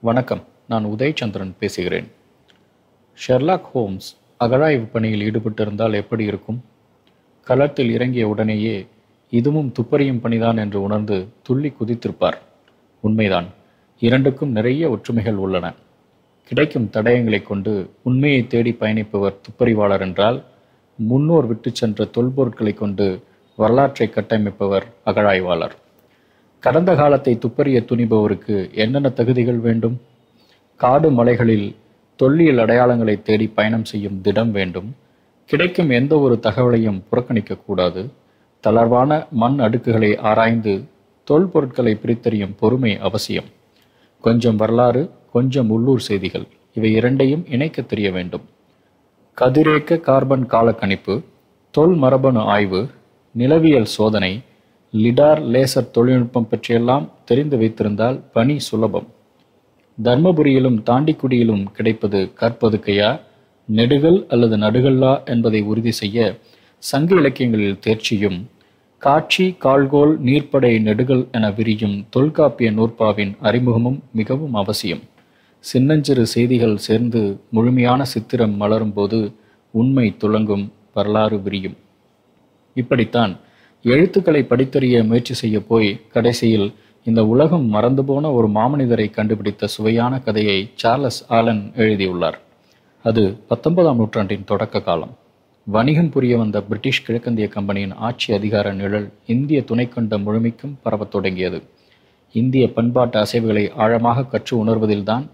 வணக்கம். நான் உதயச்சந்திரன் பேசுகிறேன். ஷெர்லாக் ஹோம்ஸ் அகழாய்வு பணியில் ஈடுபட்டிருந்தால் எப்படி இருக்கும்? களத்தில் இறங்கிய உடனேயே இதுவும் துப்பறியும் பணிதான் என்று உணர்ந்து துள்ளி குதித்திருப்பார். உண்மைதான் இரண்டுக்கும் நிறைய ஒற்றுமைகள் உள்ளன. கிடைக்கும் தடயங்களைக் கொண்டு உண்மையை தேடி பயணிப்பவர் துப்பறிவாளர் என்றால் முன்னோர் விட்டுச் சென்ற தொல்பொருட்களைக் கொண்டு வரலாற்றை கட்டமைப்பவர் அகழாய்வாளர். கடந்த காலத்தை துப்பறிய துணிபவருக்கு என்னென்ன தகுதிகள் வேண்டும்? காடு மலைகளில் தொல்லியல் அடையாளங்களை தேடி பயணம் செய்யும் திடம் வேண்டும். கிடைக்கும் எந்த ஒரு தகவலையும் புறக்கணிக்க கூடாது. தளர்வான மண் அடுக்குகளை ஆராய்ந்து தொல்பொருட்களை பிரித்தறியும் பொறுமை அவசியம். கொஞ்சம் வரலாறு கொஞ்சம் உள்ளூர் செய்திகள் இவை இரண்டையும் இணைக்க தெரிய வேண்டும். கதிரேக்க கார்பன் காலக்கணிப்பு தொல் மரபணு ஆய்வு நிலவியல் சோதனை லிடார் லேசர் தொழில்நுட்பம் பற்றியெல்லாம் தெரிந்து வைத்திருந்தால் பணி சுலபம். தர்மபுரியிலும் தாண்டிக்குடியிலும் கிடைப்பது கற்பதுக்கையா நெடுகள் அல்லது நடுகல்லா என்பதை உறுதி செய்ய சங்க இலக்கியங்களில் தேர்ச்சியும் காட்சி கால்கோல் நீர்ப்படை நெடுகள் என விரியும் தொல்காப்பிய நூற்பாவின் அறிமுகமும் மிகவும் அவசியம். சின்னஞ்சிறு செய்திகள் சேர்ந்து முழுமையான சித்திரம் மலரும்போது உண்மை துளங்கும் வரலாறு விரியும். இப்படித்தான் எழுத்துக்களை படித்தறிய முயற்சி செய்ய போய் கடைசியில் இந்த உலகம் மறந்து போன ஒரு மாமனிதரை கண்டுபிடித்த சுவையான கதையை சார்லஸ் ஆலன் எழுதியுள்ளார். அது பத்தொன்பதாம் நூற்றாண்டின் தொடக்க காலம். வணிகம் புரிய வந்த பிரிட்டிஷ் கிழக்கந்திய கம்பெனியின் ஆட்சி அதிகார நிழல் இந்திய துணைக்கண்ட முழுமைக்கும் பரவத் தொடங்கியது. இந்திய பண்பாட்டு அசைவுகளை ஆழமாக கற்று உணர்வதில்தான்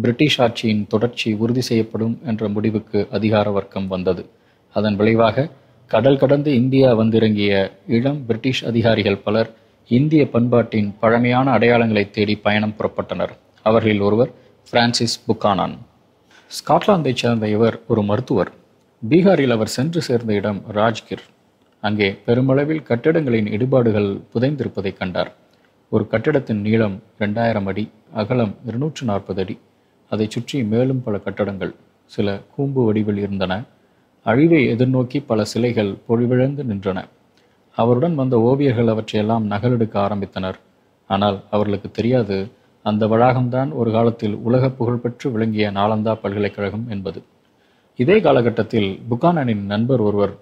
பிரிட்டிஷ் ஆட்சியின் தொடர்ச்சி உறுதி செய்யப்படும் என்ற முடிவுக்கு அதிகார வர்க்கம் வந்தது. அதன் விளைவாக கடல் கடந்து இந்தியா வந்திறங்கிய இளம் பிரிட்டிஷ் அதிகாரிகள் பலர் இந்திய பண்பாட்டின் பழமையான அடையாளங்களை தேடி பயணம் புறப்பட்டனர். அவர்களில் ஒருவர் பிரான்சிஸ் புக்கானான். ஸ்காட்லாந்தைச் சேர்ந்த இவர் ஒரு மருத்துவர். பீகாரில் அவர் சென்று சேர்ந்த இடம் ராஜ்கிர். அங்கே பெருமளவில் கட்டிடங்களின் இடிபாடுகள் புதைந்திருப்பதைக் கண்டார். ஒரு கட்டிடத்தின் நீளம் ரெண்டாயிரம் அடி அகலம் இருநூற்று நாற்பது அடி. அதைச் சுற்றி மேலும் பல கட்டடங்கள் சில கூம்பு வடிவில் இருந்தன. அழிவை எதிர்நோக்கி பல சிலைகள் பொழிவிழந்து நின்றன. அவருடன் வந்த ஓவியர்கள் அவற்றையெல்லாம் நகலெடுக்க ஆரம்பித்தனர். ஆனால் அவர்களுக்கு தெரியாது அந்த வளாகம்தான் ஒரு காலத்தில் உலக புகழ்பெற்று விளங்கிய நாலந்தா பல்கலைக்கழகம் என்பது. இதே காலகட்டத்தில் புகானனின் நண்பர் ஒருவர்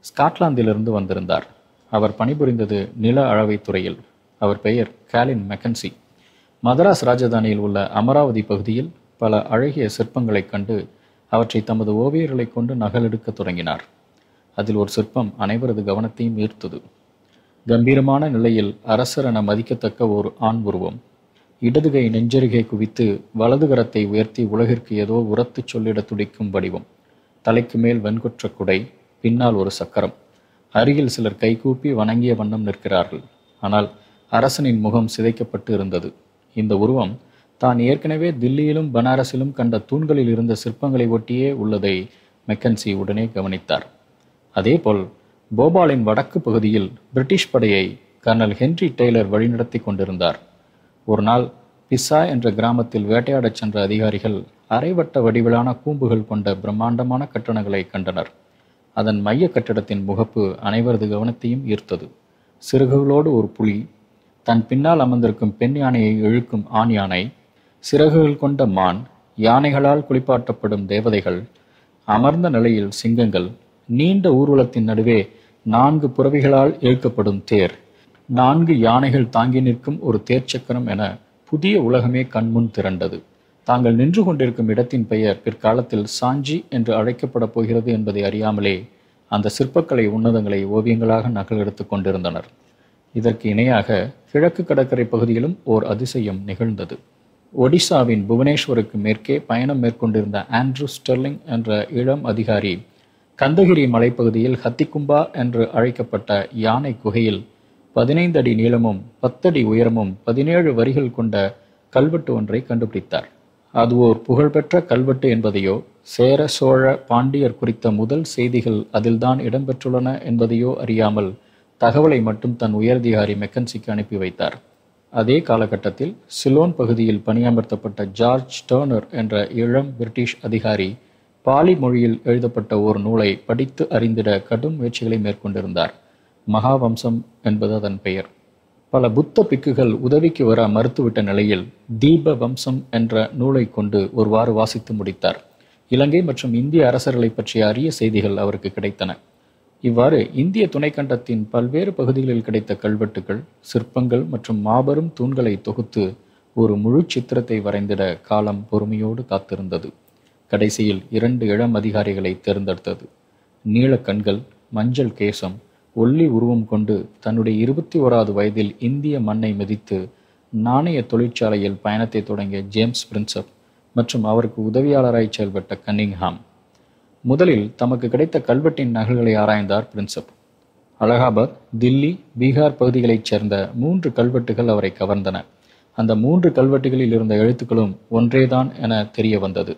ஸ்காட்லாந்திலிருந்து வந்திருந்தார். அவர் பணிபுரிந்தது நில அளவை துறையில். அவர் பெயர் கேலின் மெக்கன்சி. மதராஸ் ராஜதானியில் உள்ள அமராவதி பகுதியில் பல அழகிய சிற்பங்களைக் கண்டு அவற்றை தமது ஓவியர்களை கொண்டு நகலெடுக்க தொடங்கினார். அதில் ஒரு சிற்பம் அனைவரது கவனத்தையும் ஈர்த்தது. கம்பீரமான நிலையில் அரசர் என மதிக்கத்தக்க ஒரு ஆண் உருவம். இடதுகை நெஞ்சருகை குவித்து வலது கரத்தை உயர்த்தி உலகிற்கு ஏதோ உரத்துச் சொல்லிட துடிக்கும் வடிவம். தலைக்கு மேல் வெண்குற்ற குடை பின்னால் ஒரு சக்கரம். அருகில் சிலர் கைகூப்பி வணங்கிய வண்ணம் நிற்கிறார்கள். ஆனால் அரசனின் முகம் சிதைக்கப்பட்டு இருந்தது. இந்த உருவம் தான் ஏற்கனவே தில்லியிலும் பனாரஸிலும் கண்ட தூண்களில் இருந்த சிற்பங்களை ஒட்டியே உள்ளதை மெக்கன்சி உடனே கவனித்தார். அதேபோல் போபாலின் வடக்கு பகுதியில் பிரிட்டிஷ் படையை கர்னல் ஹென்றி டெய்லர் வழிநடத்தி கொண்டிருந்தார். ஒரு நாள் பிஸ்ஸா என்ற கிராமத்தில் வேட்டையாடச் சென்ற அதிகாரிகள் அரைவட்ட வடிவிலான கூம்புகள் கொண்ட பிரம்மாண்டமான கட்டணங்களை கண்டனர். அதன் மைய கட்டிடத்தின் முகப்பு அனைவரது கவனத்தையும் ஈர்த்தது. சிறகுகளோடு ஒரு புலி தன் பின்னால் அமர்ந்திருக்கும் பெண் யானையை இழுக்கும் ஆண் யானை சிறகுகள் கொண்ட மான் யானைகளால் குளிப்பாட்டப்படும் தேவதைகள் அமர்ந்த நிலையில் சிங்கங்கள் நீண்ட ஊர்வலத்தின் நடுவே நான்கு புறவிகளால் இழுக்கப்படும் தேர். நான்கு யானைகள் தாங்கி நிற்கும் ஒரு தேர்ச்சக்கரம் என புதிய உலகமே கண்முன் திரண்டது. தாங்கள் நின்று கொண்டிருக்கும் இடத்தின் பெயர் பிற்காலத்தில் சாஞ்சி என்று அழைக்கப்படப் போகிறது என்பதை அறியாமலே அந்த சிற்பக்கலை உன்னதங்களை ஓவியங்களாக நகலெடுத்துக் கொண்டிருந்தனர். இதற்கு இணையாக கிழக்கு கடற்கரை பகுதியிலும் ஓர் அதிசயம் நிகழ்ந்தது. ஒடிசாவின் புவனேஸ்வருக்கு மேற்கே பயணம் மேற்கொண்டிருந்த ஆண்ட்ரூ ஸ்டெர்லிங் என்ற இளம் அதிகாரி கந்தகிரி மலைப்பகுதியில் ஹத்திகும்பா என்று அழைக்கப்பட்ட யானை குகையில் பதினைந்து அடி நீளமும் பத்தடி உயரமும் பதினேழு வரிகள் கொண்ட கல்வெட்டு ஒன்றை கண்டுபிடித்தார். அது ஓர் புகழ்பெற்ற கல்வெட்டு என்பதையோ சேர சோழ பாண்டியர் குறித்த முதல் செய்திகள் அதில்தான் இடம்பெற்றுள்ளன என்பதையோ அறியாமல் தகவலை மட்டும் தன் உயரதிகாரி மெக்கன்சிக்கு அனுப்பி வைத்தார். அதே காலகட்டத்தில் சிலோன் பகுதியில் பணியமர்த்தப்பட்ட ஜார்ஜ் டர்னர் என்ற இளம் பிரிட்டிஷ் அதிகாரி பாலி மொழியில் எழுதப்பட்ட ஒரு நூலை படித்து அறிந்திட கடும் முயற்சிகளை மேற்கொண்டிருந்தார். மகாவம்சம் என்பது அதன் பெயர். பல புத்த பிக்குகள் உதவிக்கு வர மறுத்துவிட்ட நிலையில் தீப வம்சம் என்ற நூலை கொண்டு ஒருவாறு வாசித்து முடித்தார். இலங்கை மற்றும் இந்திய அரசர்களை பற்றிய அரிய செய்திகள் அவருக்கு கிடைத்தன. இவ்வாறு இந்திய துணைக்கண்டத்தின் பல்வேறு பகுதிகளில் கிடைத்த கல்வெட்டுகள் சிற்பங்கள் மற்றும் மாபெரும் தூண்களை தொகுத்து ஒரு முழு சித்திரத்தை வரைந்திட காலம் பொறுமையோடு காத்திருந்தது. கடைசியில் இரண்டு இளம் அதிகாரிகளை தேர்ந்தெடுத்தது. நீல கண்கள் மஞ்சள் கேசம் ஒல்லி உருவம் கொண்டு தன்னுடைய இருபத்தி ஓராவது வயதில் இந்திய மண்ணை மிதித்து நாணய தொழிற்சாலையில் பயணத்தை தொடங்கிய ஜேம்ஸ் பிரின்சப் மற்றும் அவருக்கு உதவியாளராய் செயல்பட்ட கன்னிங்ஹாம். முதலில் தமக்கு கிடைத்த கல்வெட்டின் நகல்களை ஆராய்ந்தார் பிரின்சப். அலகாபாத் தில்லி பீகார் பகுதிகளைச் சேர்ந்த மூன்று கல்வெட்டுகள் அவரை கவர்ந்தன. அந்த மூன்று கல்வெட்டுகளில் இருந்த எழுத்துக்களும் ஒன்றேதான் என தெரிய வந்தது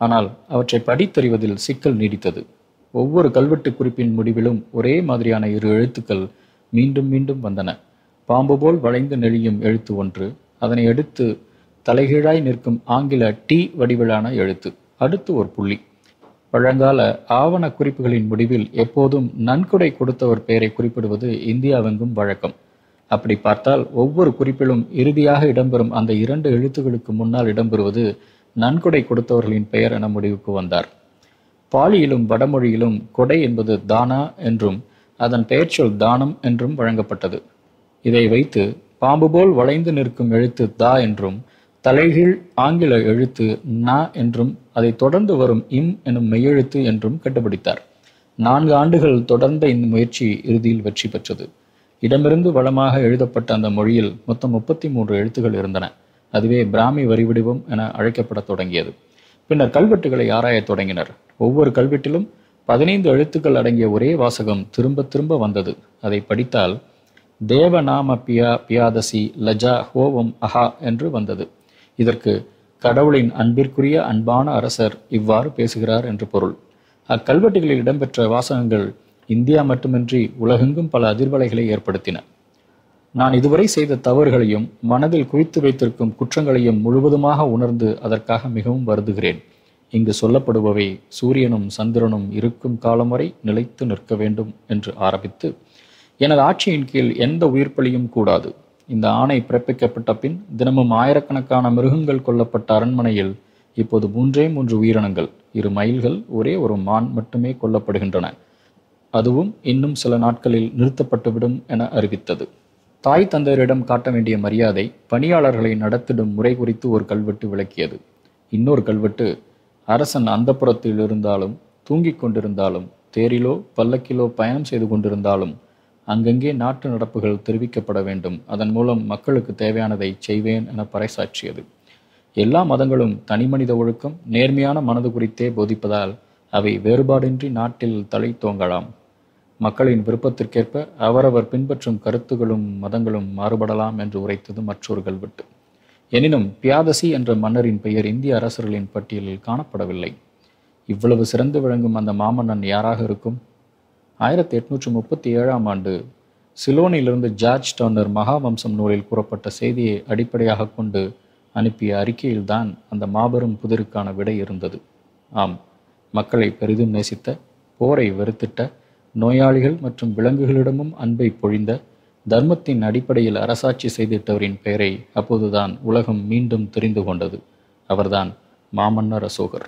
ஆனால் அவற்றை படித்தறிவதில் சிக்கல் நீடித்தது. ஒவ்வொரு கல்வெட்டு குறிப்பின் முடிவிலும் ஒரே மாதிரியான இரு எழுத்துக்கள் மீண்டும் மீண்டும் வந்தன. பாம்பு போல் வளைந்து நெளியும் எழுத்து ஒன்று அதனை அடுத்து தலைகீழாய் நிற்கும் ஆங்கில டி வடிவிலான எழுத்து அடுத்து ஒரு புள்ளி. பழங்கால ஆவண குறிப்புகளின் முடிவில் எப்போதும் நன்கொடை கொடுத்தவர் பெயரை குறிப்பிடுவது இந்தியாவெங்கும் வழக்கம். அப்படி பார்த்தால் ஒவ்வொரு குறிப்பிலும் இறுதியாக இடம்பெறும் அந்த இரண்டு எழுத்துக்களுக்கு முன்னால் இடம்பெறுவது நன்கொடை கொடுத்தவர்களின் பெயர் என முடிவுக்கு வந்தார். பாலியிலும் வடமொழியிலும் கொடை என்பது தானா என்றும் அதன் பெயர்ச்சொல் தானம் என்றும் வழங்கப்பட்டது. இதை வைத்து பாம்பு போல் வளைந்து நிற்கும் எழுத்து தா என்றும் தலைகீழ் ஆங்கில எழுத்து நா என்றும் அதை தொடர்ந்து வரும் இம் எனும் மெய்யெழுத்து என்றும் கண்டுபிடித்தார். நான்கு ஆண்டுகள் தொடர்ந்த இந்த முயற்சி இறுதியில் வெற்றி பெற்றது. இடமிருந்து வளமாக எழுதப்பட்ட அந்த மொழியில் மொத்தம் முப்பத்தி மூன்று எழுத்துகள் இருந்தன. அதுவே பிராமி வரிவடிவம் என அழைக்கப்படத் தொடங்கியது. பின்னர் கல்வெட்டுகளை ஆராயத் தொடங்கினர். ஒவ்வொரு கல்வெட்டிலும் பதினைந்து எழுத்துக்கள் அடங்கிய ஒரே வாசகம் திரும்ப திரும்ப வந்தது. அதை படித்தால் தேவநாம பியா பியாதசி லஜா ஹோவம் அஹா என்று வந்தது. இதற்கு கடவுளின் அன்பிற்குரிய அன்பான அரசர் இவ்வாறு பேசுகிறார் என்று பொருள். அக்கல்வெட்டுகளில் இடம்பெற்ற வாசகங்கள் இந்தியா மட்டுமின்றி உலகெங்கும் பல அதிர்வலைகளை ஏற்படுத்தின. நான் இதுவரை செய்த தவறுகளையும் மனதில் குவித்து வைத்திருக்கும் குற்றங்களையும் முழுவதுமாக உணர்ந்து அதற்காக மிகவும் வருந்துகிறேன். இங்கு சொல்லப்படுபவை சூரியனும் சந்திரனும் இருக்கும் காலம் வரை நிலைத்து நிற்க வேண்டும் என்று ஆரம்பித்து எனது ஆட்சியின் கீழ் எந்த உயிர்ப்பலியும் கூடாது. இந்த ஆணை பிறப்பிக்கப்பட்ட பின் தினமும் ஆயிரக்கணக்கான மிருகங்கள் கொல்லப்பட்ட அரண்மனையில் இப்போது மூன்றே மூன்று உயிரினங்கள் இரு மயில்கள் ஒரே ஒரு மான் மட்டுமே கொல்லப்படுகின்றன. அதுவும் இன்னும் சில நாட்களில் நிறுத்தப்பட்டுவிடும் என அறிவித்தது. தாய் தந்தையரிடம் காட்ட வேண்டிய மரியாதை பணியாளர்களை நடத்திடும் முறை குறித்து ஒரு கல்வெட்டு விளக்கியது. இன்னொரு கல்வெட்டு அரசன் அந்தப்புறத்தில் இருந்தாலும் தூங்கிக் கொண்டிருந்தாலும் தேரிலோ பல்லக்கிலோ பயணம் செய்து கொண்டிருந்தாலும் அங்கங்கே நாட்டு நடப்புகள் தெரிவிக்கப்பட வேண்டும். அதன் மூலம் மக்களுக்கு தேவையானதை செய்வேன் என பறைசாற்றியது. எல்லா மதங்களும் தனிமனித ஒழுக்கம் நேர்மையான மனது குறித்தே போதிப்பதால் அவை வேறுபாடின்றி நாட்டில் தலை தோங்கலாம். மக்களின் விருப்பத்திற்கேற்ப அவரவர் பின்பற்றும் கருத்துகளும் மதங்களும் மாறுபடலாம் என்று உரைத்தது மற்றொரு கல்வெட்டு எனினும் பியாதசி என்ற மன்னரின் பெயர் இந்திய அரசர்களின் பட்டியலில் காணப்படவில்லை. இவ்வளவு சிறந்து விளங்கும் அந்த மாமன்னன் யாராக இருக்கும்? ஆயிரத்தி எட்நூற்றி முப்பத்தி ஏழாம் ஆண்டு சிலோனிலிருந்து ஜார்ஜ் டர்னர் மகாவம்சம் நூலில் கூறப்பட்ட செய்தியை அடிப்படையாக கொண்டு அனுப்பிய அறிக்கையில்தான் அந்த மாபெரும் புதிருக்கான விடை இருந்தது. ஆம் மக்களை பெரிதும் நேசித்த போரை வெறுத்திட்ட நோயாளிகள் மற்றும் விலங்குகளிடமும் அன்பை பொழிந்த தர்மத்தின் அடிப்படையில் அரசாட்சி செய்திட்டவரின் பெயரை அப்போதுதான் உலகம் மீண்டும் தெரிந்து கொண்டது. அவர்தான் மாமன்னர் அசோகர்.